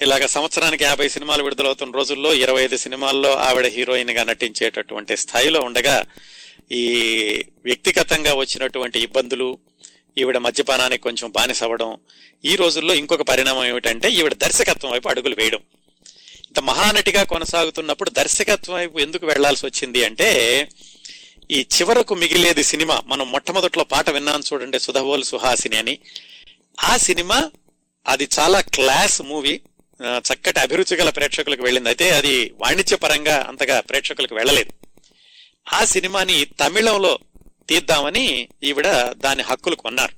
ఇలాగ సంవత్సరానికి యాభై సినిమాలు విడుదలవుతున్న రోజుల్లో ఇరవై ఐదు సినిమాల్లో ఆవిడ హీరోయిన్గా నటించేటటువంటి స్థాయిలో ఉండగా ఈ వ్యక్తిగతంగా వచ్చినటువంటి ఇబ్బందులు ఈవిడ మద్యపానానికి కొంచెం బానిస అవ్వడం ఈ రోజుల్లో ఇంకొక పరిణామం ఏమిటంటే ఈవిడ దర్శకత్వం వైపు అడుగులు వేయడం. ఇంత మహానటిగా కొనసాగుతున్నప్పుడు దర్శకత్వం వైపు ఎందుకు వెళ్ళాల్సి వచ్చింది అంటే ఈ చివరకు మిగిలేది సినిమా మనం మొట్టమొదట్లో పాట విన్నాను చూడండి సుధబోల్ సుహాసిని అని. ఆ సినిమా అది చాలా క్లాస్ మూవీ. చక్కటి అభిరుచి గల ప్రేక్షకులకు వెళ్ళింది. అయితే అది వాణిజ్య పరంగా అంతగా ప్రేక్షకులకు వెళ్ళలేదు. ఆ సినిమాని తమిళంలో తీద్దామని ఈవిడ దాని హక్కులు కొన్నారు.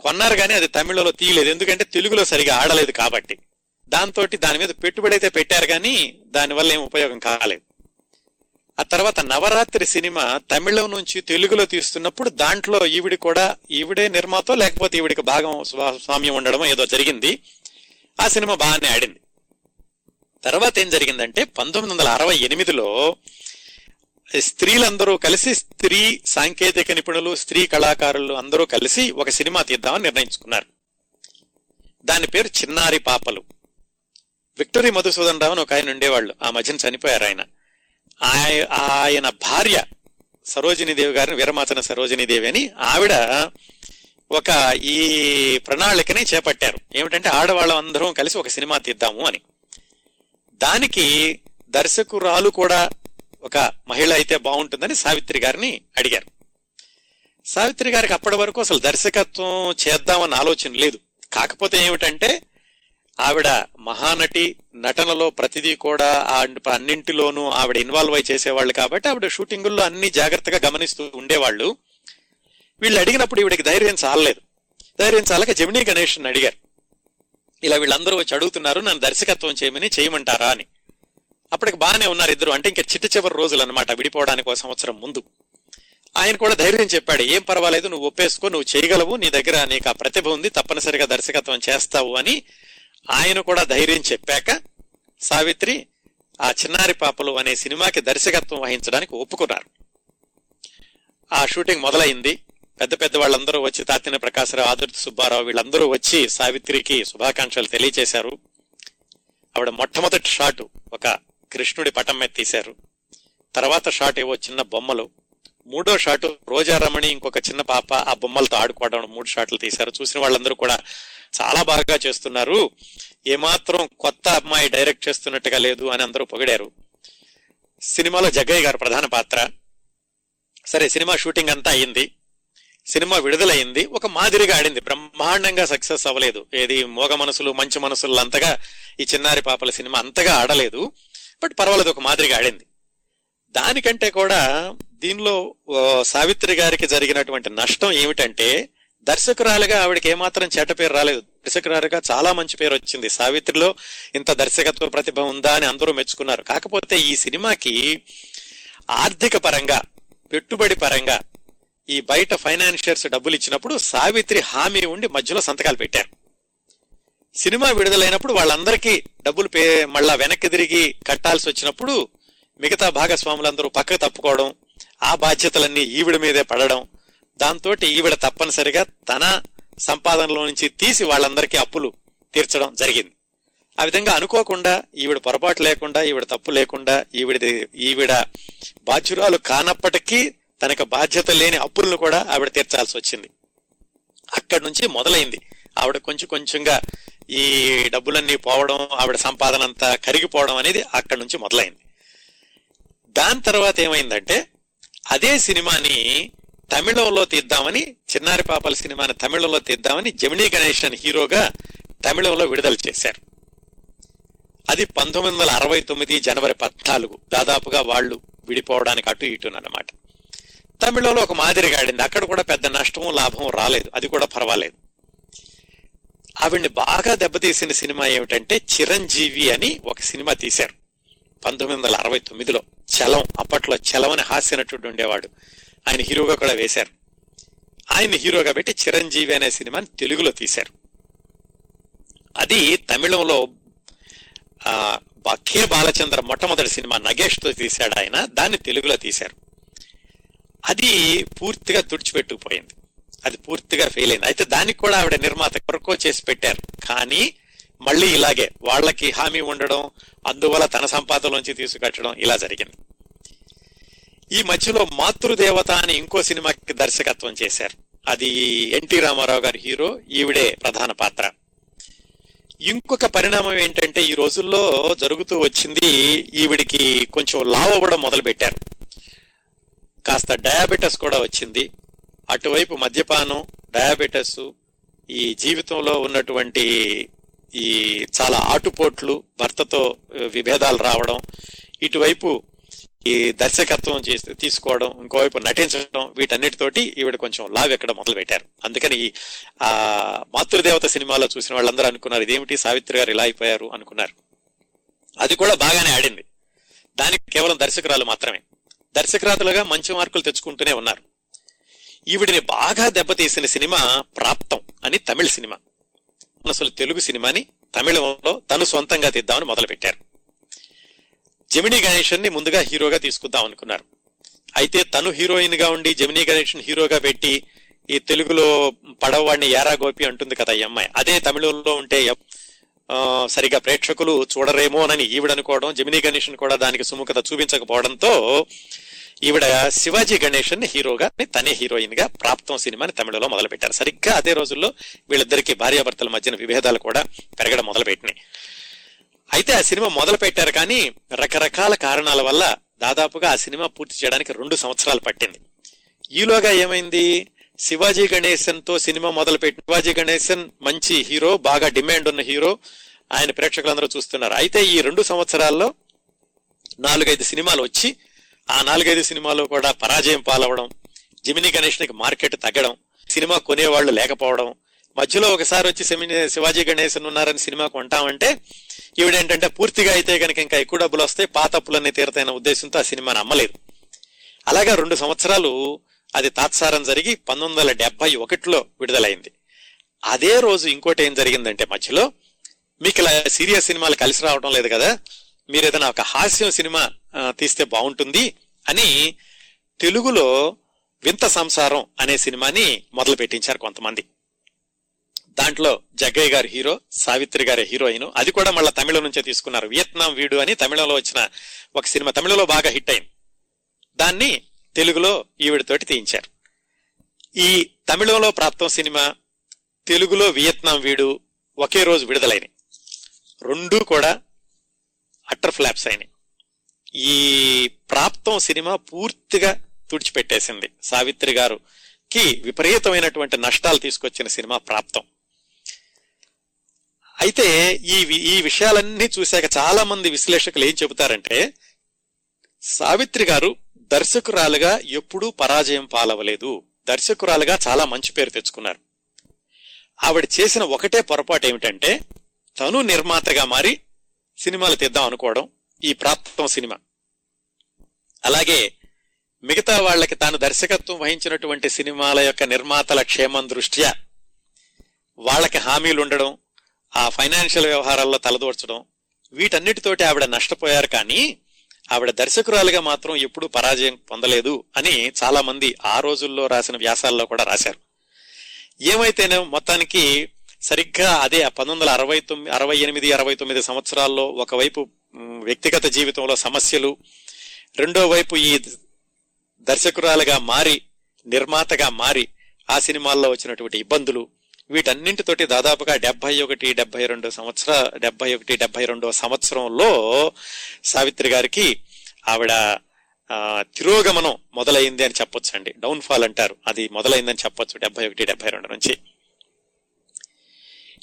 కొన్నారు కానీ అది తమిళంలో తీయలేదు. ఎందుకంటే తెలుగులో సరిగా ఆడలేదు కాబట్టి. దాంతో దాని మీద పెట్టుబడి అయితే పెట్టారు కానీ దానివల్ల ఏం ఉపయోగం కాలేదు. ఆ తర్వాత నవరాత్రి సినిమా తమిళం నుంచి తెలుగులో తీస్తున్నప్పుడు దాంట్లో ఈవిడి కూడా ఈవిడే నిర్మాత లేకపోతే ఈవిడికి భాగం స్వామ్యం ఉండడం ఏదో జరిగింది. ఆ సినిమా బాగానే ఆడింది. తర్వాత ఏం జరిగిందంటే పంతొమ్మిది వందల అరవై ఎనిమిదిలో స్త్రీలందరూ కలిసి స్త్రీ సాంకేతిక నిపుణులు స్త్రీ కళాకారులు అందరూ కలిసి ఒక సినిమా తీద్దామని నిర్ణయించుకున్నారు. దాని పేరు చిన్నారి పాపలు. విక్టరీ మధుసూదన్ రావు అని ఒక ఆయన ఉండేవాళ్ళు. ఆ మధ్యన చనిపోయారు ఆయన. ఆయన భార్య సరోజినీదేవి గారిని వీరమాచన సరోజినీదేవి అని ఆవిడ ఒక ఈ ప్రణాళికని చేపట్టారు. ఏమిటంటే ఆడవాళ్ళం అందరం కలిసి ఒక సినిమా తీద్దాము అని. దానికి దర్శకురాలు కూడా ఒక మహిళ అయితే బాగుంటుందని సావిత్రి గారిని అడిగారు. సావిత్రి గారికి అప్పటి వరకు అసలు దర్శకత్వం చేద్దామన్న ఆలోచన లేదు. కాకపోతే ఏమిటంటే ఆవిడ మహానటి నటనలో ప్రతిదీ కూడా ఆ అన్నింటిలోనూ ఆవిడ ఇన్వాల్వ్ అయి చేసేవాళ్ళు కాబట్టి ఆవిడ షూటింగుల్లో అన్ని జాగ్రత్తగా గమనిస్తూ ఉండేవాళ్ళు. వీళ్ళు అడిగినప్పుడు ఈవిడికి ధైర్యం చాలలేదు. ధైర్యం చాలక జమినీ గణేష్ అడిగారు. ఇలా వీళ్ళందరూ వచ్చి అడుగుతున్నారు నన్ను దర్శకత్వం చేయమని చేయమంటారా అని. అప్పటికి బాగానే ఉన్నారు ఇద్దరు. అంటే ఇంకా చిట్ట చివరి రోజులు అనమాట విడిపోవడానికి ఒక సంవత్సరం ముందు. ఆయన కూడా ధైర్యం చెప్పాడు ఏం పర్వాలేదు నువ్వు ఒప్పేసుకో నువ్వు చేయగలవు నీ దగ్గర నీకు ఆ ప్రతిభ ఉంది తప్పనిసరిగా దర్శకత్వం చేస్తావు అని ఆయన కూడా ధైర్యం చెప్పాక సావిత్రి ఆ చిన్నారి పాపలు అనే సినిమాకి దర్శకత్వం వహించడానికి ఒప్పుకున్నారు. ఆ షూటింగ్ మొదలైంది. పెద్ద పెద్ద వాళ్ళందరూ వచ్చి తాతిన ప్రకాశరావు ఆదుర్తి సుబ్బారావు వీళ్ళందరూ వచ్చి సావిత్రికి శుభాకాంక్షలు తెలియచేశారు ఆవిడ మొట్టమొదటి షాటు ఒక కృష్ణుడి పటం మీద తీశారు. తర్వాత షాట్ ఏవో చిన్న బొమ్మలు మూడో షాటు రోజారమణి ఇంకొక చిన్న పాప ఆ బొమ్మలతో ఆడుకోవడం మూడు షాట్లు తీశారు. చూసిన వాళ్ళందరూ కూడా చాలా బాగా చేస్తున్నారు. ఏమాత్రం కొత్త అమ్మాయి డైరెక్ట్ చేస్తున్నట్టుగా లేదు అని అందరూ పొగిడారు. సినిమాలో జగ్గయ్య గారు ప్రధాన పాత్ర. సరే సినిమా షూటింగ్ అంతా అయింది. సినిమా విడుదలైంది. ఒక మాదిరిగా ఆడింది. బ్రహ్మాండంగా సక్సెస్ అవ్వలేదు. ఏది మోగ మనసులు మంచి మనసులు అంతగా ఈ చిన్నారి పాపల సినిమా అంతగా ఆడలేదు. బట్ పర్వాలేదు ఒక మాదిరిగా ఆడింది. దానికంటే కూడా దీనిలో సావిత్రి గారికి జరిగినటువంటి నష్టం ఏమిటంటే దర్శకురాలుగా ఆవిడకి ఏమాత్రం చెడ్డ పేరు రాలేదు. దర్శకురాలుగా చాలా మంచి పేరు వచ్చింది. సావిత్రిలో ఇంత దర్శకత్వ ప్రతిభ ఉందా అని అందరూ మెచ్చుకున్నారు. కాకపోతే ఈ సినిమాకి ఆర్థిక పరంగా పెట్టుబడి పరంగా ఈ బయట ఫైనాన్షియర్స్ డబ్బులు ఇచ్చినప్పుడు సావిత్రి హామీ ఉండి మధ్యలో సంతకాలు పెట్టారు. సినిమా విడుదలైనప్పుడు వాళ్ళందరికీ డబ్బులు పే మళ్ళా వెనక్కి తిరిగి కట్టాల్సి వచ్చినప్పుడు మిగతా భాగస్వాములందరూ పక్కకు తప్పుకోవడం ఆ బాధ్యతలన్నీ ఈవిడ మీదే పడడం దాంతో ఈవిడ తప్పనిసరిగా తన సంపాదనలో నుంచి తీసి వాళ్ళందరికీ అప్పులు తీర్చడం జరిగింది. ఆ విధంగా అనుకోకుండా ఈవిడ పొరపాటు లేకుండా ఈవిడ తప్పు లేకుండా ఈవిడ ఈవిడ బాధ్యురాలు కానప్పటికీ తనకు బాధ్యత లేని అప్పులను కూడా ఆవిడ తీర్చాల్సి వచ్చింది. అక్కడి నుంచి మొదలైంది. ఆవిడ కొంచెం కొంచెంగా ఈ డబ్బులన్నీ పోవడం ఆవిడ సంపాదన అంతా కరిగిపోవడం అనేది అక్కడి నుంచి మొదలైంది. దాని తర్వాత ఏమైందంటే అదే సినిమాని తమిళంలో తీద్దామని చిన్నారి పాపల సినిమాని తమిళంలో తీద్దామని జమినీ గణేష్ అని హీరోగా తమిళంలో విడుదల చేశారు. అది పంతొమ్మిది వందల అరవై తొమ్మిది జనవరి పద్నాలుగు. దాదాపుగా వాళ్ళు విడిపోవడానికి అటు ఇటునమాట తమిళంలో ఒక మాదిరిగా ఆడింది. అక్కడ కూడా పెద్ద నష్టం లాభం రాలేదు. అది కూడా పర్వాలేదు. ఆవిడ్ని బాగా దెబ్బతీసిన సినిమా ఏమిటంటే చిరంజీవి అని ఒక సినిమా తీశారు. పంతొమ్మిది వందల అరవై తొమ్మిదిలో చలం అప్పట్లో చలమని అని హాస్య నటుడు ఉండేవాడు. ఆయన హీరోగా కూడా వేశారు. ఆయన హీరోగా పెట్టి చిరంజీవి అనే సినిమాని తెలుగులో తీశారు. అది తమిళంలో ఆ బాలచంద్ర మొట్టమొదటి సినిమా నగేష్తో తీశాడు ఆయన. దాన్ని తెలుగులో తీశారు. అది పూర్తిగా తుడిచిపెట్టుకుపోయింది. అది పూర్తిగా ఫెయిల్ అయింది. అయితే దానికి కూడా ఆవిడ నిర్మాత కొరకో చేసి పెట్టారు. కానీ మళ్ళీ ఇలాగే వాళ్ళకి హామీ ఉండడం అందువల్ల తన సంపాదనలోంచి తీసుకట్టడం ఇలా జరిగింది. ఈ మధ్యలో మాతృదేవత అని ఇంకో సినిమాకి దర్శకత్వం చేశారు. అది ఎన్టీ రామారావు గారి హీరో ఈవిడే ప్రధాన పాత్ర. ఇంకొక పరిణామం ఏంటంటే ఈ రోజుల్లో జరుగుతూ వచ్చింది ఈవిడికి కొంచెం లావ్ అవ్వడం మొదలు పెట్టారు కాస్త డయాబెటస్ కూడా వచ్చింది. అటువైపు మద్యపానం డయాబెటస్ ఈ జీవితంలో ఉన్నటువంటి ఈ చాలా ఆటుపోట్లు భర్తతో విభేదాలు రావడం ఇటువైపు ఈ దర్శకత్వం చేసి తీసుకోవడం ఇంకోవైపు నటించడం వీటన్నిటితోటి ఈవిడ కొంచెం లావ్ ఎక్కడ మొదలు పెట్టారు అందుకని ఈ ఆ మాతృదేవత సినిమాలో చూసిన వాళ్ళందరూ అనుకున్నారు ఇదేమిటి? సావిత్రి గారు ఇలా అయిపోయారు అనుకున్నారు. అది కూడా బాగానే ఆడింది. దానికి కేవలం దర్శకురాలు మాత్రమే. దర్శకురాతలుగా మంచి మార్కులు తెచ్చుకుంటూనే ఉన్నారు. ఈవిడిని బాగా దెబ్బతీసిన సినిమా ప్రాప్తం అని తమిళ సినిమా. అసలు తెలుగు సినిమాని తమిళంలో తను సొంతంగా తీద్దామని మొదలుపెట్టారు. జమినీ గణేషన్ని ముందుగా హీరోగా తీసుకుందాం అనుకున్నారు. అయితే తను హీరోయిన్గా ఉండి జమినీ గణేషన్ హీరోగా పెట్టి ఈ తెలుగులో పడవవాడిని యారా గోపి అంటుంది కదా ఈ అమ్మాయి. అదే తమిళంలో ఉంటే సరిగా ప్రేక్షకులు చూడరేమోనని ఈవిడనుకోవడం జమినీ గణేషన్ కూడా దానికి సుముఖత చూపించకపోవడంతో ఈవిడ శివాజీ గణేషన్ హీరోగా తనే హీరోయిన్గా ప్రాప్తం సినిమాని తమిళలో మొదలుపెట్టారు. సరిగ్గా అదే రోజుల్లో వీళ్ళిద్దరికి భార్యాభర్తల మధ్యన విభేదాలు కూడా పెరగడం మొదలుపెట్టినాయి. అయితే ఆ సినిమా మొదలు పెట్టారు కానీ రకరకాల కారణాల వల్ల దాదాపుగా ఆ సినిమా పూర్తి చేయడానికి రెండు సంవత్సరాలు పట్టింది. ఈలోగా ఏమైంది? శివాజీ గణేశన్తో సినిమా మొదలు పెట్టి శివాజీ గణేశన్ మంచి హీరో బాగా డిమాండ్ ఉన్న హీరో ఆయన ప్రేక్షకులందరూ చూస్తున్నారు. అయితే ఈ రెండు సంవత్సరాల్లో నాలుగైదు సినిమాలు వచ్చి ఆ నాలుగైదు సినిమాలు కూడా పరాజయం పాలవడం జిమినీ గణేష్కి మార్కెట్ తగ్గడం సినిమా కొనేవాళ్ళు లేకపోవడం మధ్యలో ఒకసారి వచ్చి శివాజీ గణేశన్ ఉన్నారని సినిమా కొంటామంటే ఈవిడేంటంటే పూర్తిగా అయితే కనుక ఇంకా ఎక్కువ డబ్బులు వస్తాయి పాత అప్పులన్నీ తీరతైన ఉద్దేశంతో ఆ సినిమాని అమ్మలేదు అలాగా రెండు సంవత్సరాలు అది తాత్సారం జరిగి పంతొమ్మిది వందల డెబ్బై ఒకటిలో విడుదలైంది. అదే రోజు ఇంకోటి ఏం జరిగిందంటే మధ్యలో మీకు ఇలా సీరియస్ సినిమాలు కలిసి రావడం లేదు కదా మీరు ఏదైనా ఒక హాస్యం సినిమా తీస్తే బాగుంటుంది అని తెలుగులో వింత సంసారం అనే సినిమాని మొదలు పెట్టించారు కొంతమంది. దాంట్లో జగ్గయ్య గారి హీరో సావిత్రి గారి హీరోయిన్. అది కూడా మళ్ళీ తమిళం నుంచే తీసుకున్నారు. వియత్నాం వీడు అని తమిళంలో వచ్చిన ఒక సినిమా తమిళలో బాగా హిట్ అయింది. దాన్ని తెలుగులో ఈవిడతోటి తీయించారు. ఈ తమిళంలో ప్రాప్తం సినిమా తెలుగులో వియత్నాం వీడు ఒకే రోజు విడుదలైనవి రెండూ కూడా అట్టర్ ఫ్లాప్స్ అయినాయి. ఈ ప్రాప్తం సినిమా పూర్తిగా తుడిచిపెట్టేసింది. సావిత్రి గారుకి విపరీతమైనటువంటి నష్టాలు తీసుకొచ్చిన సినిమా ప్రాప్తం. అయితే ఈ వి- ఈ విషయాలన్నీ చూశాక చాలా మంది విశ్లేషకులు ఏం చెబుతారంటే సావిత్రి గారు దర్శకురాలుగా ఎప్పుడూ పరాజయం పాలవలేదు దర్శకురాలుగా చాలా మంచి పేరు తెచ్చుకున్నారు. ఆవిడ చేసిన ఒకటే పొరపాటు ఏమిటంటే తను నిర్మాతగా మారి సినిమాలు తీద్దాం అనుకోవడం ఈ ప్రాప్తం సినిమా. అలాగే మిగతా వాళ్ళకి తాను దర్శకత్వం వహించినటువంటి సినిమాల యొక్క నిర్మాతల క్షేమం దృష్ట్యా వాళ్ళకి హామీలు ఉండడం ఆ ఫైనాన్షియల్ వ్యవహారాల్లో తలదూర్చడం వీటన్నిటితోటి ఆవిడ నష్టపోయారు కానీ ఆవిడ దర్శకురాలుగా మాత్రం ఎప్పుడూ పరాజయం పొందలేదు అని చాలా మంది ఆ రోజుల్లో రాసిన వ్యాసాల్లో కూడా రాశారు. ఏమైతేనే మొత్తానికి సరిగ్గా అదే పంతొమ్మిది వందల అరవై తొమ్మిది అరవై ఎనిమిది అరవై తొమ్మిది సంవత్సరాల్లో ఒకవైపు వ్యక్తిగత జీవితంలో సమస్యలు రెండో వైపు ఈ దర్శకురాలుగా మారి నిర్మాతగా మారి ఆ సినిమాల్లో వచ్చినటువంటి ఇబ్బందులు వీటన్నింటితోటి దాదాపుగా డెబ్బై ఒకటి డెబ్బై రెండు సంవత్సర డెబ్బై ఒకటి డెబ్బై రెండో సంవత్సరంలో సావిత్రి గారికి ఆవిడ తిరోగమనం మొదలైంది అని చెప్పొచ్చు అండి డౌన్ ఫాల్ అంటారు. అది మొదలైందని చెప్పొచ్చు డెబ్బై ఒకటి డెబ్బై రెండు నుంచి.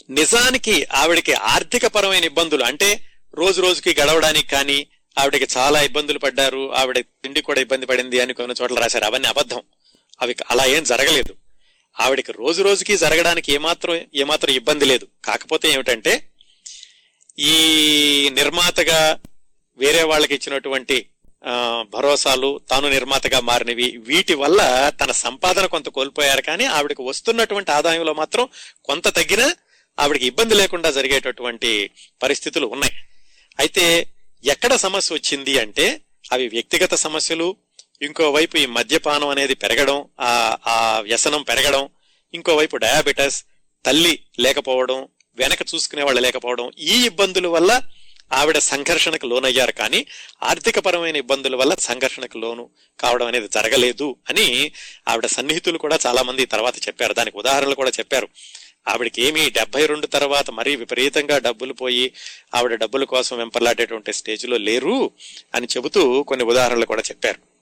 నిజానికి ఆవిడకి ఆర్థిక పరమైన ఇబ్బందులు అంటే రోజు రోజుకి గడవడానికి కానీ ఆవిడకి చాలా ఇబ్బందులు పడ్డారు ఆవిడ తిండి కూడా ఇబ్బంది పడింది అని కొన్ని చోట్ల రాశారు. అవన్నీ అబద్ధం. అవి అలా ఏం జరగలేదు. ఆవిడకి రోజు రోజుకి జరగడానికి ఏమాత్రం ఏమాత్రం ఇబ్బంది లేదు. కాకపోతే ఏమిటంటే ఈ నిర్మాతగా వేరే వాళ్ళకి ఇచ్చినటువంటి ఆ, భరోసాలు తాను నిర్మాతగా మారినవి వీటి వల్ల తన సంపాదన కొంత కోల్పోయారు. కానీ ఆవిడకి వస్తున్నటువంటి ఆదాయంలో మాత్రం కొంత తగ్గినా ఆవిడకి ఇబ్బంది లేకుండా జరిగేటటువంటి పరిస్థితులు ఉన్నాయి. అయితే ఎక్కడ సమస్య వచ్చింది అంటే అవి వ్యక్తిగత సమస్యలు ఇంకోవైపు ఈ మద్యపానం అనేది పెరగడం ఆ ఆ వ్యసనం పెరగడం ఇంకోవైపు డయాబెటస్ తల్లి లేకపోవడం వెనక చూసుకునే వాళ్ళు లేకపోవడం ఈ ఇబ్బందుల వల్ల ఆవిడ సంఘర్షణకు లోనయ్యారు. కానీ ఆర్థిక పరమైన ఇబ్బందుల వల్ల సంఘర్షణకు లోను కావడం అనేది జరగలేదు అని ఆవిడ సన్నిహితులు కూడా చాలా మంది తర్వాత చెప్పారు. దానికి ఉదాహరణలు కూడా చెప్పారు. ఆవిడకి ఏమీ డెబ్బై రెండు తర్వాత మరీ విపరీతంగా డబ్బులు పోయి ఆవిడ డబ్బుల కోసం వెంపర్లాడేటువంటి స్టేజ్లో లేరు అని చెబుతూ కొన్ని ఉదాహరణలు కూడా చెప్పారు.